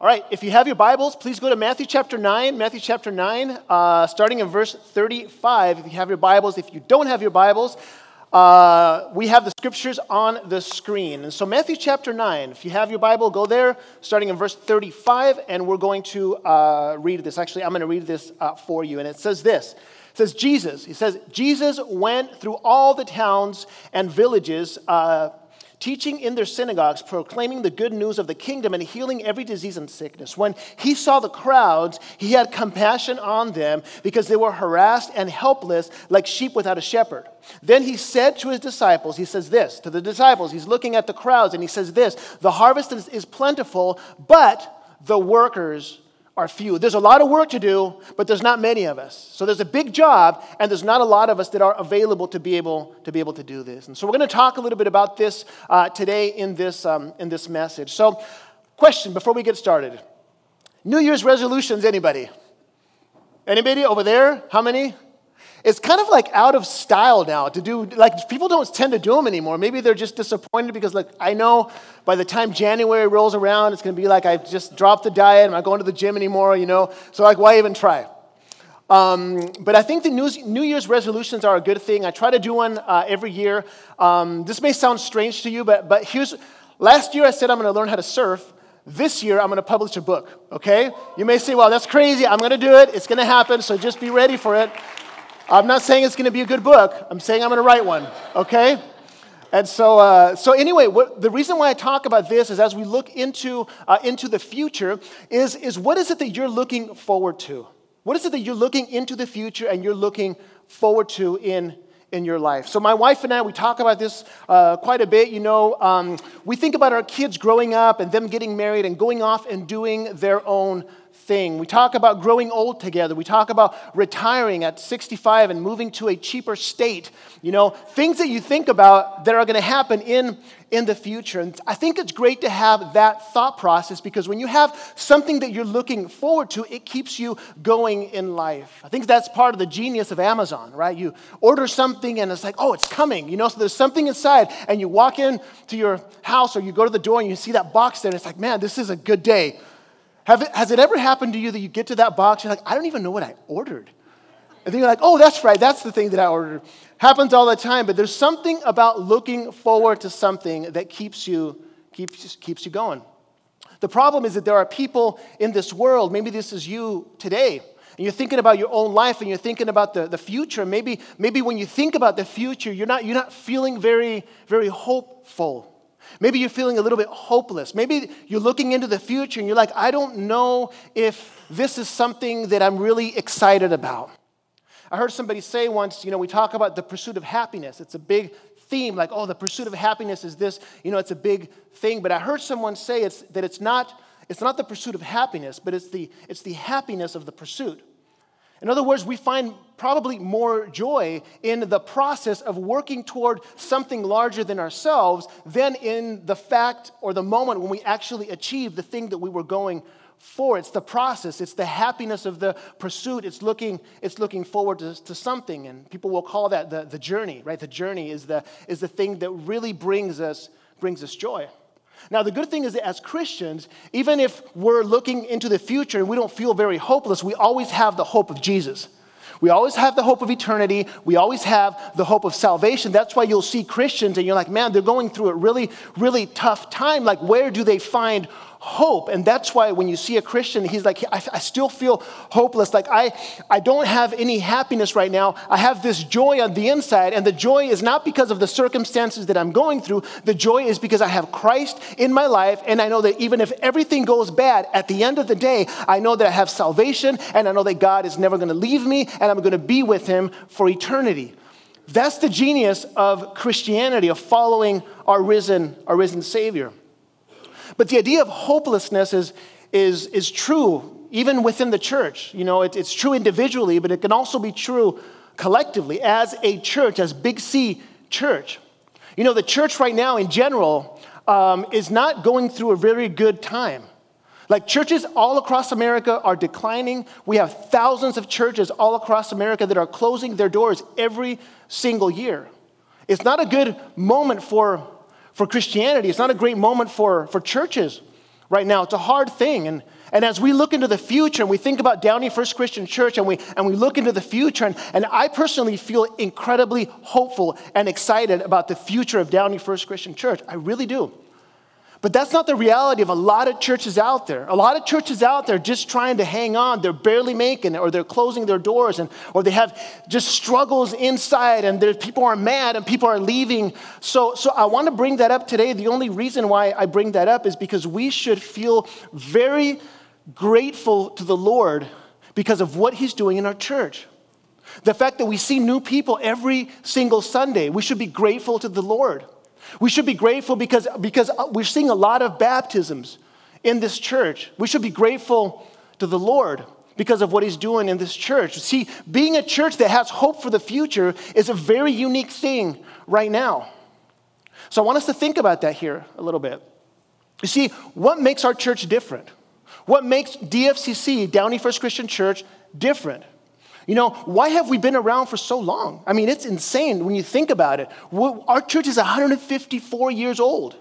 All right, if you have your Bibles, please go to Matthew chapter 9. Matthew chapter 9, uh, starting in verse 35. If you have your Bibles, if you don't have your Bibles, uh, we have the scriptures on the screen. And so, Matthew chapter 9, if you have your Bible, go there, starting in verse 35, and we're going to uh, read this. Actually, I'm going to read this uh, for you. And it says this It says, Jesus, he says, Jesus went through all the towns and villages uh, teaching in their synagogues, proclaiming the good news of the kingdom and healing every disease and sickness. When he saw the crowds, he had compassion on them because they were harassed and helpless like sheep without a shepherd. Then he said to his disciples, he says this to the disciples, he's looking at the crowds and he says this The harvest is, is plentiful, but the workers are few. There's a lot of work to do, but there's not many of us. So there's a big job, and there's not a lot of us that are available to be able to be able to do this. And so we're going to talk a little bit about this uh, today in this um, in this message. So, question before we get started: New Year's resolutions? Anybody? Anybody over there? How many? It's kind of like out of style now to do like people don't tend to do them anymore maybe they're just disappointed because like i know by the time january rolls around it's going to be like i just dropped the diet i'm not going to the gym anymore you know so like why even try um, but I think the New Year's resolutions are a good thing. I try to do one uh, every year. Um, this may sound strange to you, but, but here's last year I said I'm going to learn how to surf. This year I'm going to publish a book, okay? You may say, well, that's crazy. I'm going to do it. It's going to happen, so just be ready for it. I'm not saying it's going to be a good book. I'm saying I'm going to write one, okay? And so, uh, so anyway, what, the reason why I talk about this is as we look into, uh, into the future, is, is what is it that you're looking forward to? What is it that you're looking into the future and you're looking forward to in, in your life? So, my wife and I, we talk about this uh, quite a bit. You know, um, we think about our kids growing up and them getting married and going off and doing their own thing. We talk about growing old together. We talk about retiring at 65 and moving to a cheaper state. You know, things that you think about that are going to happen in, in the future. And I think it's great to have that thought process because when you have something that you're looking forward to, it keeps you going in life. I think that's part of the genius of Amazon, right? You order something and it's like, oh, it's coming. You know, so there's something inside, and you walk in to your house or you go to the door and you see that box there, and it's like, man, this is a good day it, has it ever happened to you that you get to that box, you're like, I don't even know what I ordered? And then you're like, oh, that's right, that's the thing that I ordered. Happens all the time, but there's something about looking forward to something that keeps you, keeps, keeps you going. The problem is that there are people in this world, maybe this is you today, and you're thinking about your own life and you're thinking about the, the future. Maybe, maybe when you think about the future, you're not, you're not feeling very, very hopeful. Maybe you're feeling a little bit hopeless. Maybe you're looking into the future and you're like, I don't know if this is something that I'm really excited about. I heard somebody say once, you know, we talk about the pursuit of happiness. It's a big theme, like, oh, the pursuit of happiness is this, you know, it's a big thing. But I heard someone say it's, that it's not, it's not the pursuit of happiness, but it's the, it's the happiness of the pursuit. In other words, we find probably more joy in the process of working toward something larger than ourselves than in the fact or the moment when we actually achieve the thing that we were going for. It's the process, it's the happiness of the pursuit, it's looking, it's looking forward to, to something. And people will call that the, the journey, right? The journey is the, is the thing that really brings us, brings us joy. Now, the good thing is that as Christians, even if we're looking into the future and we don't feel very hopeless, we always have the hope of Jesus. We always have the hope of eternity. We always have the hope of salvation. That's why you'll see Christians and you're like, man, they're going through a really, really tough time. Like, where do they find hope. And that's why when you see a Christian, he's like, I, I, still feel hopeless. Like, I, I don't have any happiness right now. I have this joy on the inside. And the joy is not because of the circumstances that I'm going through. The joy is because I have Christ in my life. And I know that even if everything goes bad, at the end of the day, I know that I have salvation. And I know that God is never going to leave me. And I'm going to be with him for eternity. That's the genius of Christianity, of following our risen, our risen Savior. But the idea of hopelessness is, is, is true even within the church. You know, it, it's true individually, but it can also be true collectively as a church, as Big C church. You know, the church right now in general um, is not going through a very good time. Like churches all across America are declining. We have thousands of churches all across America that are closing their doors every single year. It's not a good moment for for Christianity. It's not a great moment for, for churches right now. It's a hard thing. And, and as we look into the future and we think about Downey First Christian Church and we, and we look into the future, and, and I personally feel incredibly hopeful and excited about the future of Downey First Christian Church. I really do. But that's not the reality of a lot of churches out there. A lot of churches out there just trying to hang on. They're barely making it, or they're closing their doors, and, or they have just struggles inside, and people are mad and people are leaving. So, so I want to bring that up today. The only reason why I bring that up is because we should feel very grateful to the Lord because of what He's doing in our church. The fact that we see new people every single Sunday, we should be grateful to the Lord. We should be grateful because, because we're seeing a lot of baptisms in this church. We should be grateful to the Lord because of what he's doing in this church. See, being a church that has hope for the future is a very unique thing right now. So I want us to think about that here a little bit. You see, what makes our church different? What makes DFCC, Downey First Christian Church, different? You know, why have we been around for so long? I mean, it's insane when you think about it. Our church is 154 years old.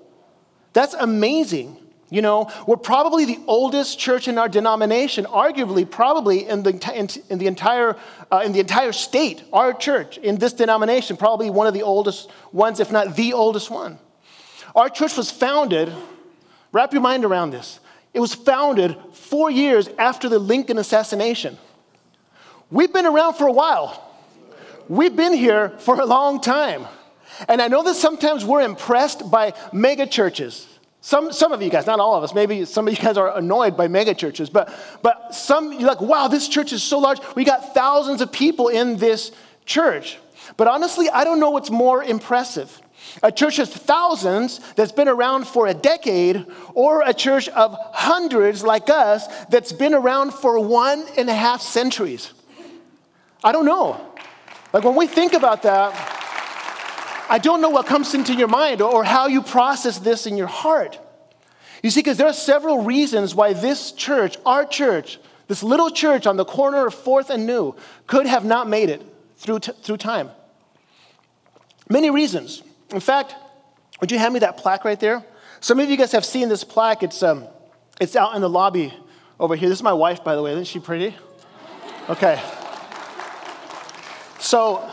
That's amazing. You know, we're probably the oldest church in our denomination, arguably, probably in the, in, the, entire, uh, in the entire state. Our church in this denomination, probably one of the oldest ones, if not the oldest one. Our church was founded, wrap your mind around this, it was founded four years after the Lincoln assassination. We've been around for a while. We've been here for a long time. And I know that sometimes we're impressed by mega churches. Some, some of you guys, not all of us, maybe some of you guys are annoyed by mega churches, but, but some, you're like, wow, this church is so large. We got thousands of people in this church. But honestly, I don't know what's more impressive. A church of thousands that's been around for a decade, or a church of hundreds like us that's been around for one and a half centuries. I don't know. Like when we think about that, I don't know what comes into your mind or how you process this in your heart. You see, because there are several reasons why this church, our church, this little church on the corner of 4th and New, could have not made it through, t- through time. Many reasons. In fact, would you hand me that plaque right there? Some of you guys have seen this plaque. It's, um, it's out in the lobby over here. This is my wife, by the way. Isn't she pretty? Okay. So,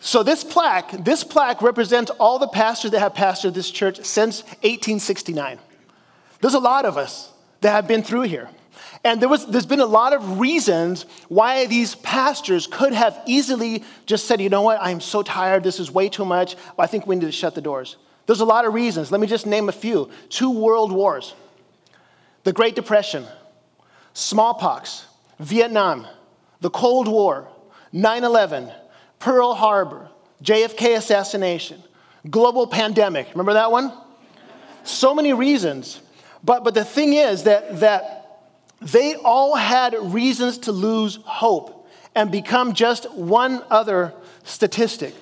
so this plaque, this plaque represents all the pastors that have pastored this church since 1869. There's a lot of us that have been through here. And there was, there's been a lot of reasons why these pastors could have easily just said, you know what, I'm so tired, this is way too much, I think we need to shut the doors. There's a lot of reasons. Let me just name a few. Two world wars, the Great Depression, smallpox, Vietnam, the Cold War, 9 11, Pearl Harbor, JFK assassination, global pandemic. Remember that one? So many reasons. But, but the thing is that, that they all had reasons to lose hope and become just one other statistic.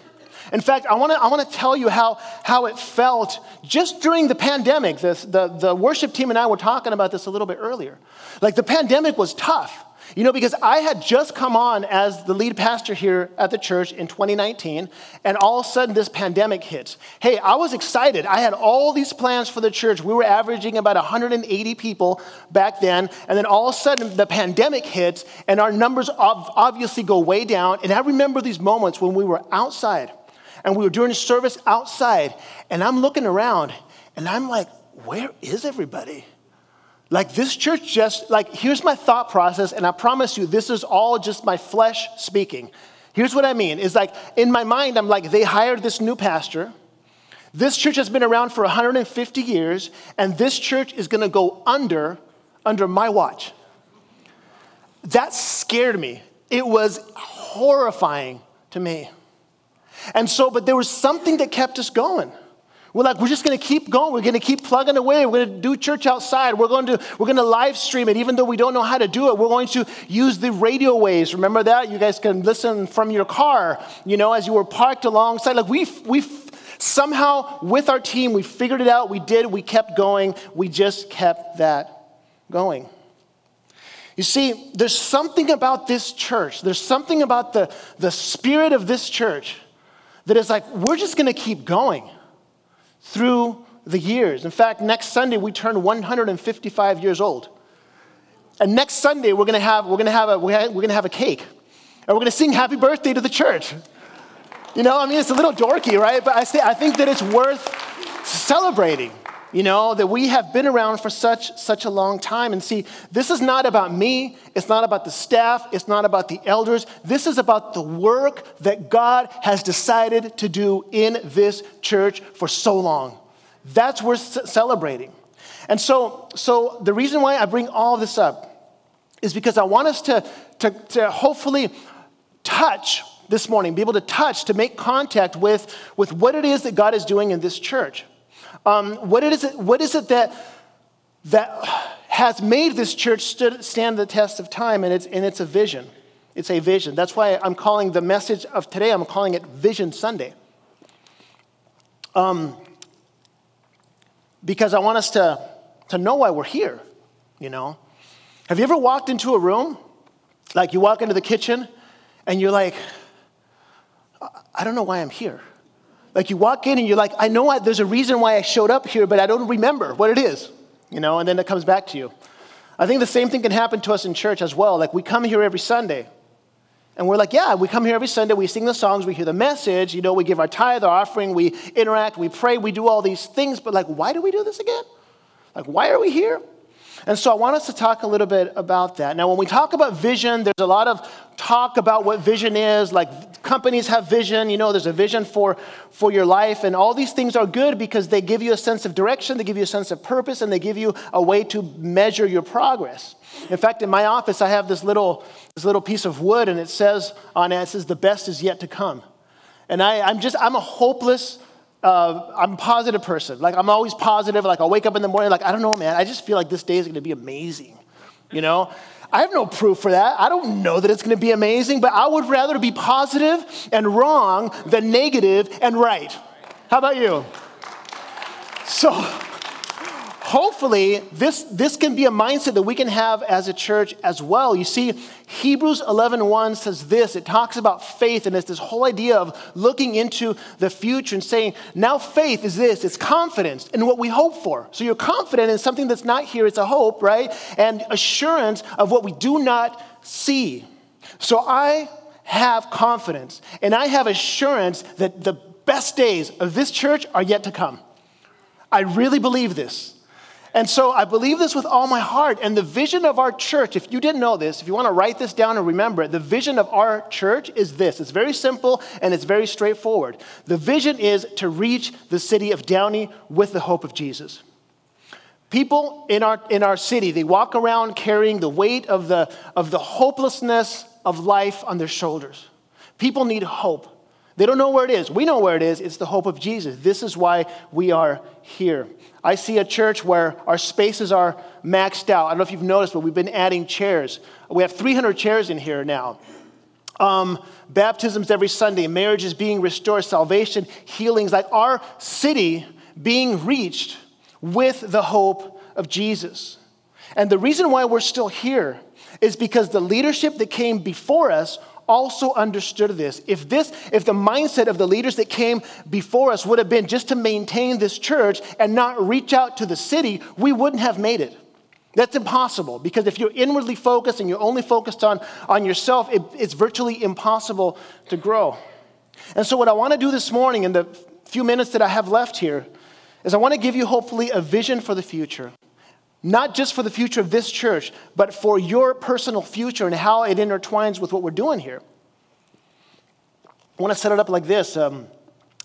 In fact, I want to I wanna tell you how, how it felt just during the pandemic. The, the, the worship team and I were talking about this a little bit earlier. Like, the pandemic was tough. You know, because I had just come on as the lead pastor here at the church in 2019, and all of a sudden this pandemic hits. Hey, I was excited. I had all these plans for the church. We were averaging about 180 people back then, and then all of a sudden the pandemic hits, and our numbers obviously go way down. And I remember these moments when we were outside, and we were doing service outside, and I'm looking around, and I'm like, where is everybody? Like this church just, like, here's my thought process, and I promise you, this is all just my flesh speaking. Here's what I mean is like, in my mind, I'm like, they hired this new pastor. This church has been around for 150 years, and this church is gonna go under, under my watch. That scared me. It was horrifying to me. And so, but there was something that kept us going. We're like, we're just going to keep going. We're going to keep plugging away. We're going to do church outside. We're going to we're to live stream it, even though we don't know how to do it. We're going to use the radio waves. Remember that? You guys can listen from your car. You know, as you were parked alongside. Like we we somehow with our team we figured it out. We did. We kept going. We just kept that going. You see, there's something about this church. There's something about the, the spirit of this church that is like, we're just going to keep going through the years. In fact, next Sunday we turn 155 years old. And next Sunday we're gonna have, we're gonna have, a, we're gonna have a cake. And we're gonna sing happy birthday to the church. You know, I mean, it's a little dorky, right? But I, say, I think that it's worth celebrating you know, that we have been around for such, such a long time. And see, this is not about me, it's not about the staff, it's not about the elders. This is about the work that God has decided to do in this church for so long. That's worth celebrating. And so, so the reason why I bring all this up is because I want us to, to, to hopefully touch this morning, be able to touch, to make contact with, with what it is that God is doing in this church. Um, what, is it, what is it that, that has made this church stood, stand the test of time? And it's, and it's a vision. It's a vision. That's why I'm calling the message of today, I'm calling it Vision Sunday. Um, because I want us to, to know why we're here, you know? Have you ever walked into a room, like you walk into the kitchen, and you're like, I don't know why I'm here. Like you walk in and you're like, I know I, there's a reason why I showed up here, but I don't remember what it is, you know, and then it comes back to you. I think the same thing can happen to us in church as well. Like we come here every Sunday, and we're like, yeah, we come here every Sunday, we sing the songs, we hear the message, you know, we give our tithe, our offering, we interact, we pray, we do all these things, but like, why do we do this again? Like, why are we here? And so I want us to talk a little bit about that. Now, when we talk about vision, there's a lot of talk about what vision is. Like companies have vision, you know, there's a vision for, for your life. And all these things are good because they give you a sense of direction, they give you a sense of purpose, and they give you a way to measure your progress. In fact, in my office, I have this little, this little piece of wood, and it says on it, it says, the best is yet to come. And I, I'm just, I'm a hopeless uh, I'm a positive person. Like, I'm always positive. Like, I'll wake up in the morning, like, I don't know, man. I just feel like this day is going to be amazing. You know? I have no proof for that. I don't know that it's going to be amazing, but I would rather be positive and wrong than negative and right. How about you? So, hopefully this, this can be a mindset that we can have as a church as well. You see hebrews 11.1 says this. It talks about faith and it's this whole idea of looking into the future and saying now faith is this it's confidence in what we hope for. So you're confident in something that's not here it's a hope right? And assurance of what we do not see. So i have confidence and i have assurance that the best days of this church are yet to come. I really believe this and so I believe this with all my heart. And the vision of our church, if you didn't know this, if you want to write this down and remember it, the vision of our church is this. It's very simple and it's very straightforward. The vision is to reach the city of Downey with the hope of Jesus. People in our, in our city, they walk around carrying the weight of the, of the hopelessness of life on their shoulders. People need hope. They don't know where it is. We know where it is. It's the hope of Jesus. This is why we are here. I see a church where our spaces are maxed out. I don't know if you've noticed, but we've been adding chairs. We have 300 chairs in here now. Um, baptisms every Sunday, marriages being restored, salvation, healings, like our city being reached with the hope of Jesus. And the reason why we're still here is because the leadership that came before us also understood this. If this, if the mindset of the leaders that came before us would have been just to maintain this church and not reach out to the city, we wouldn't have made it. That's impossible because if you're inwardly focused and you're only focused on, on yourself, it, it's virtually impossible to grow. And so, what I want to do this morning in the few minutes that I have left here is I want to give you hopefully a vision for the future not just for the future of this church, but for your personal future and how it intertwines with what we're doing here. I want to set it up like this. Um,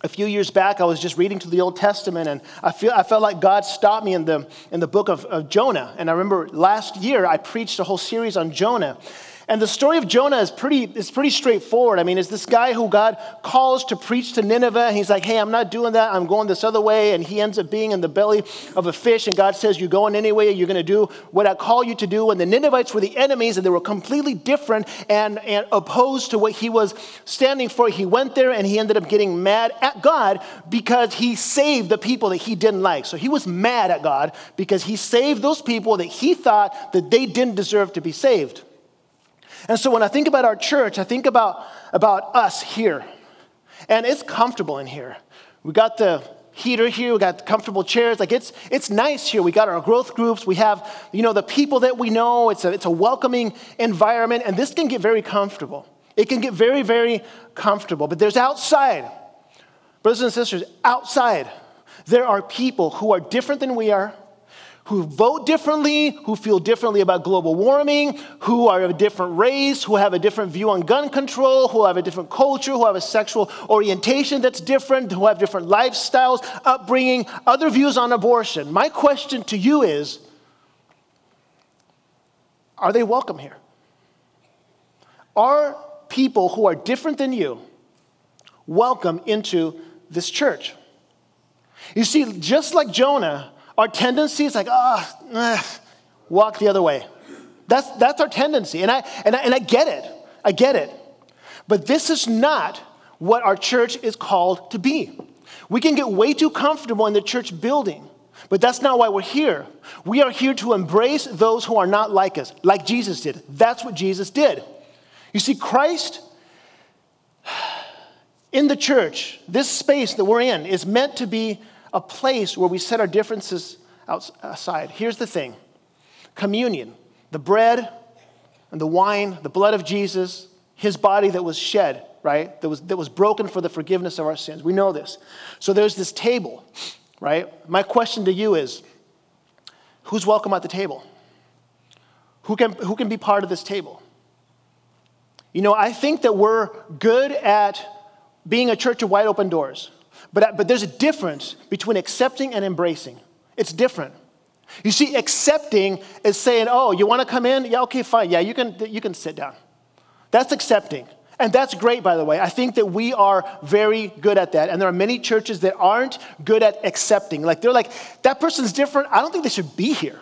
a few years back, I was just reading through the Old Testament, and I, feel, I felt like God stopped me in the, in the book of, of Jonah. And I remember last year, I preached a whole series on Jonah. And the story of Jonah is pretty, is pretty straightforward. I mean, it's this guy who God calls to preach to Nineveh. And he's like, hey, I'm not doing that. I'm going this other way. And he ends up being in the belly of a fish. And God says, You're going anyway. You're going to do what I call you to do. And the Ninevites were the enemies, and they were completely different and, and opposed to what he was standing for. He went there and he ended up getting mad at God because he saved the people that he didn't like. So he was mad at God because he saved those people that he thought that they didn't deserve to be saved. And so when I think about our church, I think about, about us here. And it's comfortable in here. We got the heater here. We got comfortable chairs. Like it's, it's nice here. We got our growth groups. We have, you know, the people that we know. It's a, it's a welcoming environment. And this can get very comfortable. It can get very, very comfortable. But there's outside, brothers and sisters, outside, there are people who are different than we are who vote differently, who feel differently about global warming, who are of a different race, who have a different view on gun control, who have a different culture, who have a sexual orientation that's different, who have different lifestyles, upbringing, other views on abortion. My question to you is are they welcome here? Are people who are different than you welcome into this church? You see, just like Jonah, our tendency is like, ah, oh, walk the other way. That's, that's our tendency. And I, and, I, and I get it. I get it. But this is not what our church is called to be. We can get way too comfortable in the church building, but that's not why we're here. We are here to embrace those who are not like us, like Jesus did. That's what Jesus did. You see, Christ in the church, this space that we're in, is meant to be a place where we set our differences aside. Here's the thing communion, the bread and the wine, the blood of Jesus, his body that was shed, right? That was, that was broken for the forgiveness of our sins. We know this. So there's this table, right? My question to you is who's welcome at the table? Who can, who can be part of this table? You know, I think that we're good at being a church of wide open doors. But, but there's a difference between accepting and embracing. It's different. You see, accepting is saying, oh, you want to come in? Yeah, okay, fine. Yeah, you can, you can sit down. That's accepting. And that's great, by the way. I think that we are very good at that. And there are many churches that aren't good at accepting. Like, they're like, that person's different. I don't think they should be here.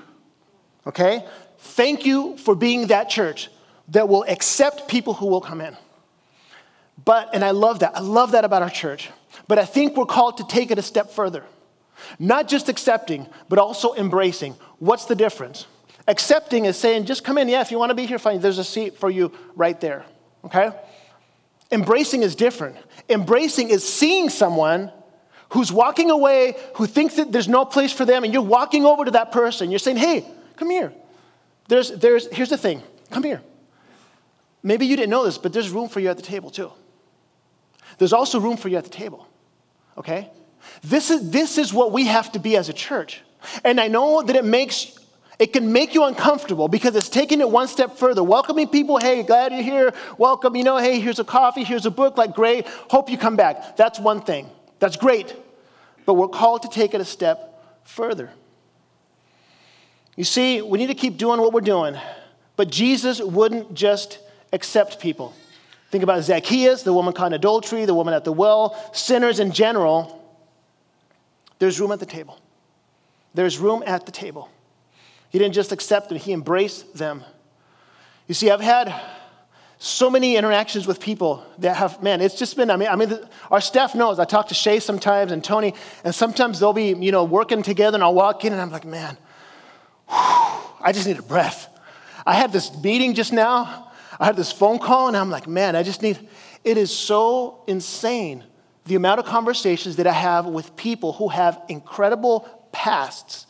Okay? Thank you for being that church that will accept people who will come in. But, and I love that. I love that about our church. But I think we're called to take it a step further. Not just accepting, but also embracing. What's the difference? Accepting is saying, just come in. Yeah, if you want to be here, fine. There's a seat for you right there. Okay? Embracing is different. Embracing is seeing someone who's walking away, who thinks that there's no place for them, and you're walking over to that person. You're saying, hey, come here. There's, there's, here's the thing come here. Maybe you didn't know this, but there's room for you at the table too. There's also room for you at the table okay? This is, this is what we have to be as a church. And I know that it makes it can make you uncomfortable because it's taking it one step further. Welcoming people, hey, glad you're here. Welcome, you know, hey, here's a coffee, here's a book, like great. Hope you come back. That's one thing. That's great. But we're called to take it a step further. You see, we need to keep doing what we're doing. But Jesus wouldn't just accept people. Think about Zacchaeus, the woman caught in adultery, the woman at the well, sinners in general. There's room at the table. There's room at the table. He didn't just accept them, he embraced them. You see, I've had so many interactions with people that have, man, it's just been, I mean, I mean, our staff knows. I talk to Shay sometimes and Tony, and sometimes they'll be, you know, working together, and I'll walk in and I'm like, man, whew, I just need a breath. I had this meeting just now I had this phone call and I'm like, man, I just need, it is so insane the amount of conversations that I have with people who have incredible pasts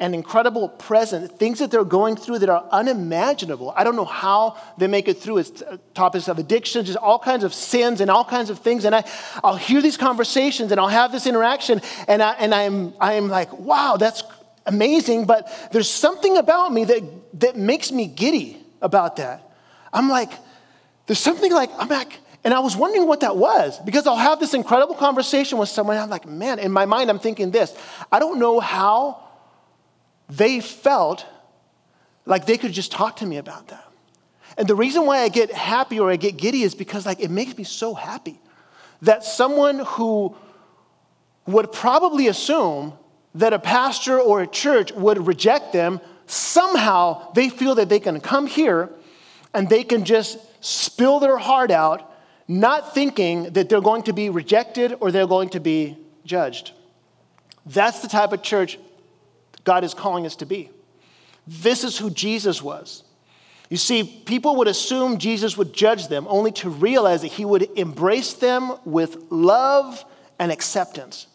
and incredible present, things that they're going through that are unimaginable. I don't know how they make it through. It's uh, topics of addiction, just all kinds of sins and all kinds of things. And I, I'll hear these conversations and I'll have this interaction, and, I, and I'm, I'm like, wow, that's amazing. But there's something about me that, that makes me giddy about that. I'm like, there's something like, I'm like, and I was wondering what that was because I'll have this incredible conversation with someone. I'm like, man, in my mind, I'm thinking this. I don't know how they felt like they could just talk to me about that. And the reason why I get happy or I get giddy is because like it makes me so happy that someone who would probably assume that a pastor or a church would reject them, somehow they feel that they can come here and they can just spill their heart out, not thinking that they're going to be rejected or they're going to be judged. That's the type of church God is calling us to be. This is who Jesus was. You see, people would assume Jesus would judge them only to realize that he would embrace them with love and acceptance.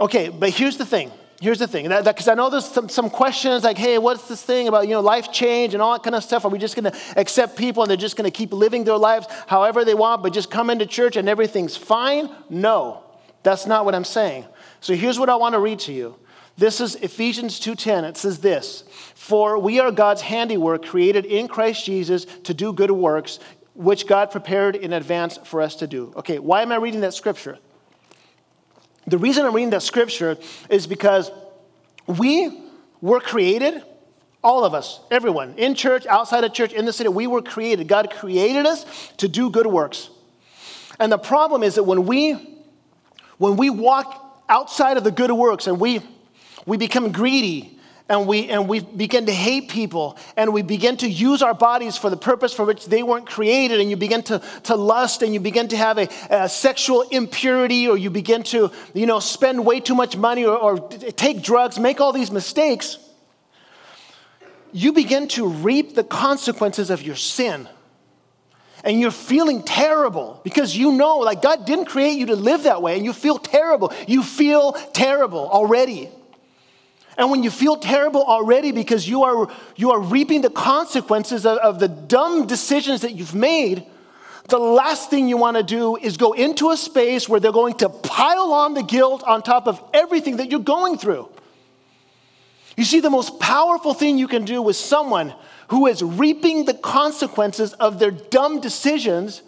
Okay, but here's the thing. Here's the thing, because I know there's some, some questions like, hey, what's this thing about, you know, life change and all that kind of stuff? Are we just going to accept people and they're just going to keep living their lives however they want, but just come into church and everything's fine? No, that's not what I'm saying. So here's what I want to read to you. This is Ephesians 2:10. It says this, "For we are God's handiwork, created in Christ Jesus to do good works, which God prepared in advance for us to do." Okay, why am I reading that scripture? The reason I'm reading that scripture is because we were created, all of us, everyone, in church, outside of church, in the city, we were created. God created us to do good works. And the problem is that when we when we walk outside of the good works and we we become greedy and we, and we begin to hate people and we begin to use our bodies for the purpose for which they weren't created and you begin to, to lust and you begin to have a, a sexual impurity or you begin to you know, spend way too much money or, or take drugs, make all these mistakes, you begin to reap the consequences of your sin. And you're feeling terrible because you know, like, God didn't create you to live that way, and you feel terrible. You feel terrible already. And when you feel terrible already because you are, you are reaping the consequences of, of the dumb decisions that you've made, the last thing you want to do is go into a space where they're going to pile on the guilt on top of everything that you're going through. You see, the most powerful thing you can do with someone who is reaping the consequences of their dumb decisions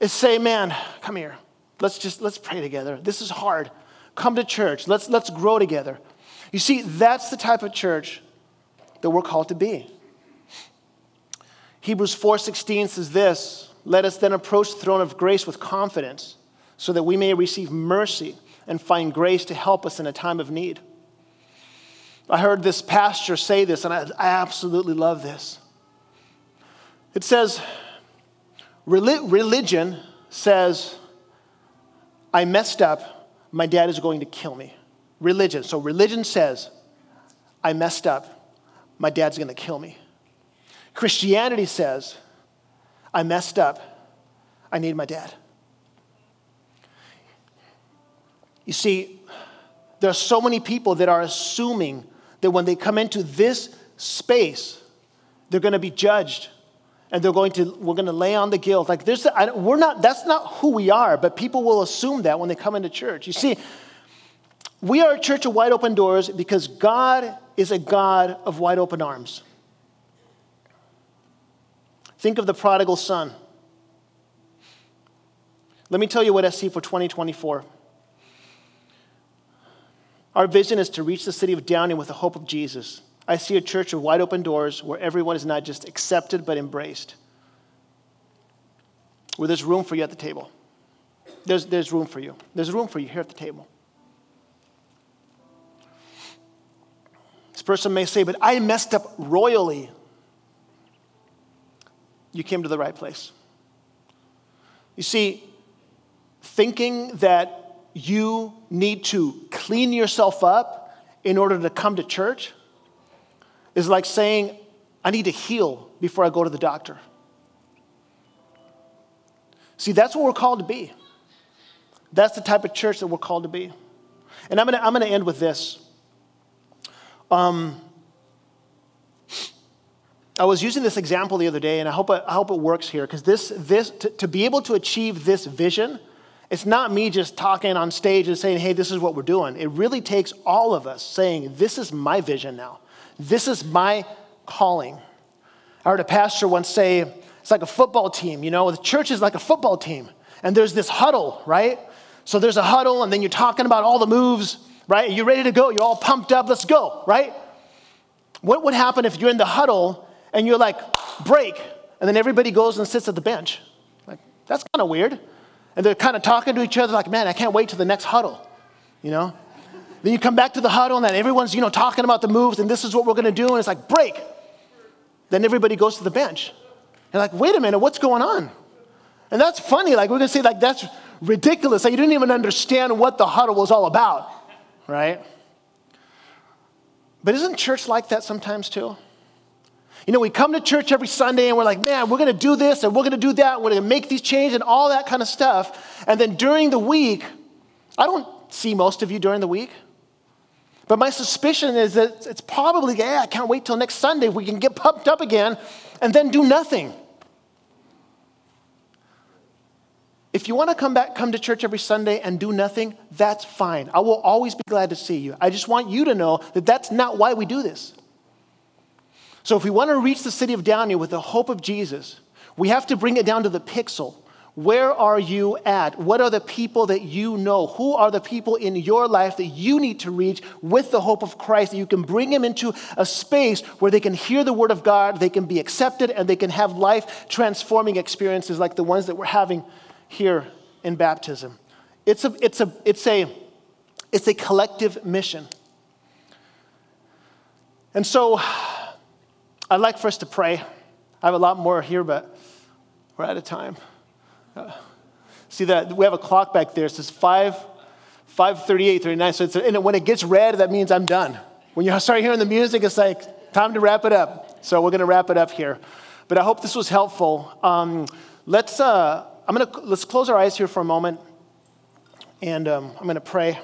is say, man, come here. Let's just, let's pray together. This is hard. Come to church. Let's, let's grow together. You see, that's the type of church that we're called to be. Hebrews 4:16 says this, "Let us then approach the throne of grace with confidence, so that we may receive mercy and find grace to help us in a time of need." I heard this pastor say this, and I, I absolutely love this. It says, religion says, I messed up, my dad is going to kill me religion. So religion says, I messed up, my dad's gonna kill me. Christianity says, I messed up, I need my dad. You see, there are so many people that are assuming that when they come into this space, they're going to be judged and they're going to we're going to lay on the guilt like there's I, we're not that's not who we are but people will assume that when they come into church you see we are a church of wide open doors because God is a God of wide open arms. Think of the prodigal son. Let me tell you what I see for 2024. Our vision is to reach the city of Downey with the hope of Jesus. I see a church of wide open doors where everyone is not just accepted but embraced. Where there's room for you at the table. There's, there's room for you. There's room for you here at the table. Person may say, but I messed up royally. You came to the right place. You see, thinking that you need to clean yourself up in order to come to church is like saying, I need to heal before I go to the doctor. See, that's what we're called to be. That's the type of church that we're called to be. And I'm going to I'm going to end with this. Um, I was using this example the other day, and I hope it, I hope it works here because this, this to, to be able to achieve this vision, it's not me just talking on stage and saying, hey, this is what we're doing. It really takes all of us saying, this is my vision now. This is my calling. I heard a pastor once say, it's like a football team, you know, the church is like a football team. And there's this huddle, right? So there's a huddle, and then you're talking about all the moves right? You're ready to go. You're all pumped up. Let's go, right? What would happen if you're in the huddle and you're like, break, and then everybody goes and sits at the bench? Like, that's kind of weird. And they're kind of talking to each other like, man, I can't wait to the next huddle, you know? Then you come back to the huddle and then everyone's, you know, talking about the moves and this is what we're going to do. And it's like, break. Then everybody goes to the bench. You're like, wait a minute, what's going on? And that's funny. Like, we're going to say, like, that's ridiculous. Like, you didn't even understand what the huddle was all about right? But isn't church like that sometimes too? You know, we come to church every Sunday and we're like, man, we're going to do this and we're going to do that. We're going to make these changes and all that kind of stuff. And then during the week, I don't see most of you during the week. But my suspicion is that it's probably, yeah, I can't wait till next Sunday we can get pumped up again and then do nothing. If you want to come back, come to church every Sunday and do nothing, that's fine. I will always be glad to see you. I just want you to know that that's not why we do this. So if we want to reach the city of Downey with the hope of Jesus, we have to bring it down to the pixel. Where are you at? What are the people that you know? Who are the people in your life that you need to reach with the hope of Christ that you can bring them into a space where they can hear the word of God, they can be accepted, and they can have life transforming experiences like the ones that we're having here in baptism? It's a, it's a, it's a, it's a collective mission. And so I'd like for us to pray. I have a lot more here, but we're out of time. Uh, see that we have a clock back there. It says 5, 538, 39. So it's, and when it gets red, that means I'm done. When you start hearing the music, it's like time to wrap it up. So we're going to wrap it up here. But I hope this was helpful. Um, let's, uh, I'm gonna, let's close our eyes here for a moment. And um, I'm going to pray.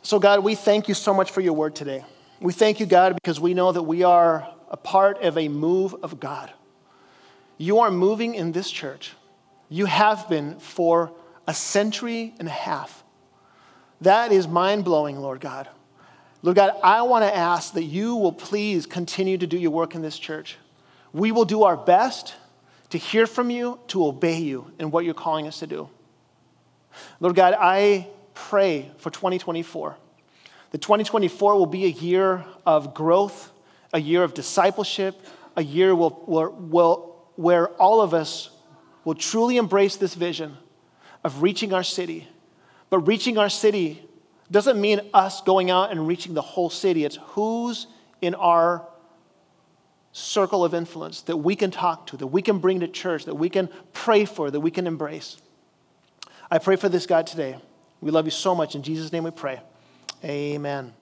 So, God, we thank you so much for your word today. We thank you, God, because we know that we are a part of a move of God. You are moving in this church. You have been for a century and a half. That is mind blowing, Lord God. Lord God, I want to ask that you will please continue to do your work in this church. We will do our best to hear from you, to obey you in what you're calling us to do. Lord God, I pray for 2024. The 2024 will be a year of growth, a year of discipleship, a year will where all of us will truly embrace this vision of reaching our city. But reaching our city doesn't mean us going out and reaching the whole city, it's who's in our circle of influence that we can talk to, that we can bring to church, that we can pray for, that we can embrace. I pray for this God today. We love you so much. In Jesus' name we pray. Amen.